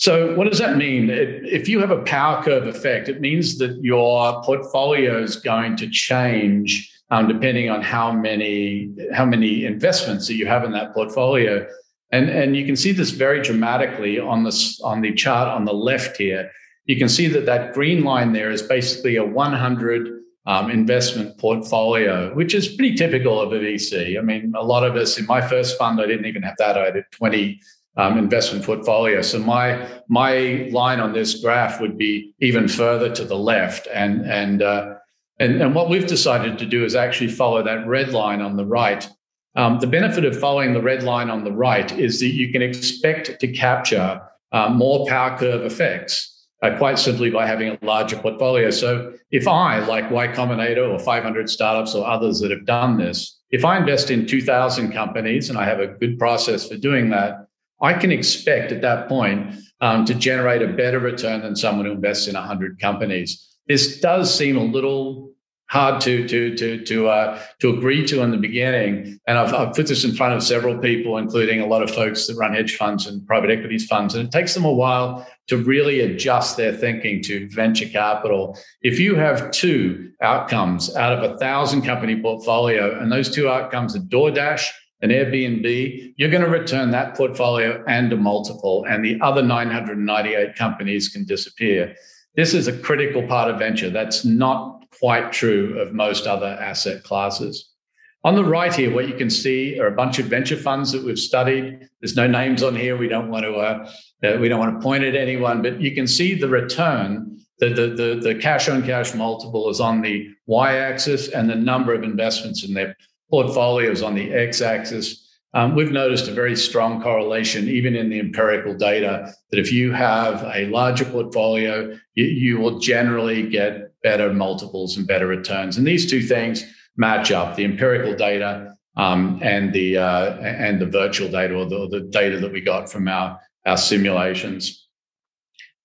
So, what does that mean? If you have a power curve effect, it means that your portfolio is going to change um, depending on how many how many investments that you have in that portfolio. And, and you can see this very dramatically on this on the chart on the left here. You can see that that green line there is basically a 100 um, investment portfolio, which is pretty typical of a VC. I mean, a lot of us in my first fund, I didn't even have that. I had 20 um, investment portfolio. So my my line on this graph would be even further to the left, and and uh, and, and what we've decided to do is actually follow that red line on the right. Um, the benefit of following the red line on the right is that you can expect to capture uh, more power curve effects. Uh, quite simply by having a larger portfolio. So if I, like Y Combinator or 500 startups or others that have done this, if I invest in 2,000 companies and I have a good process for doing that, I can expect at that point um, to generate a better return than someone who invests in 100 companies. This does seem a little hard to to to to uh, to agree to in the beginning. And I've, I've put this in front of several people, including a lot of folks that run hedge funds and private equities funds, and it takes them a while to really adjust their thinking to venture capital. If you have two outcomes out of a thousand company portfolio, and those two outcomes are DoorDash and Airbnb, you're going to return that portfolio and a multiple, and the other 998 companies can disappear. This is a critical part of venture. That's not quite true of most other asset classes. On the right here, what you can see are a bunch of venture funds that we've studied. There's no names on here. We don't want to uh, uh, we don't want to point at anyone, but you can see the return. The, the, the, the cash on cash multiple is on the y axis, and the number of investments in their portfolios on the x axis. Um, we've noticed a very strong correlation, even in the empirical data, that if you have a larger portfolio, you, you will generally get better multiples and better returns. And these two things match up: the empirical data um, and the uh, and the virtual data, or the, the data that we got from our our simulations.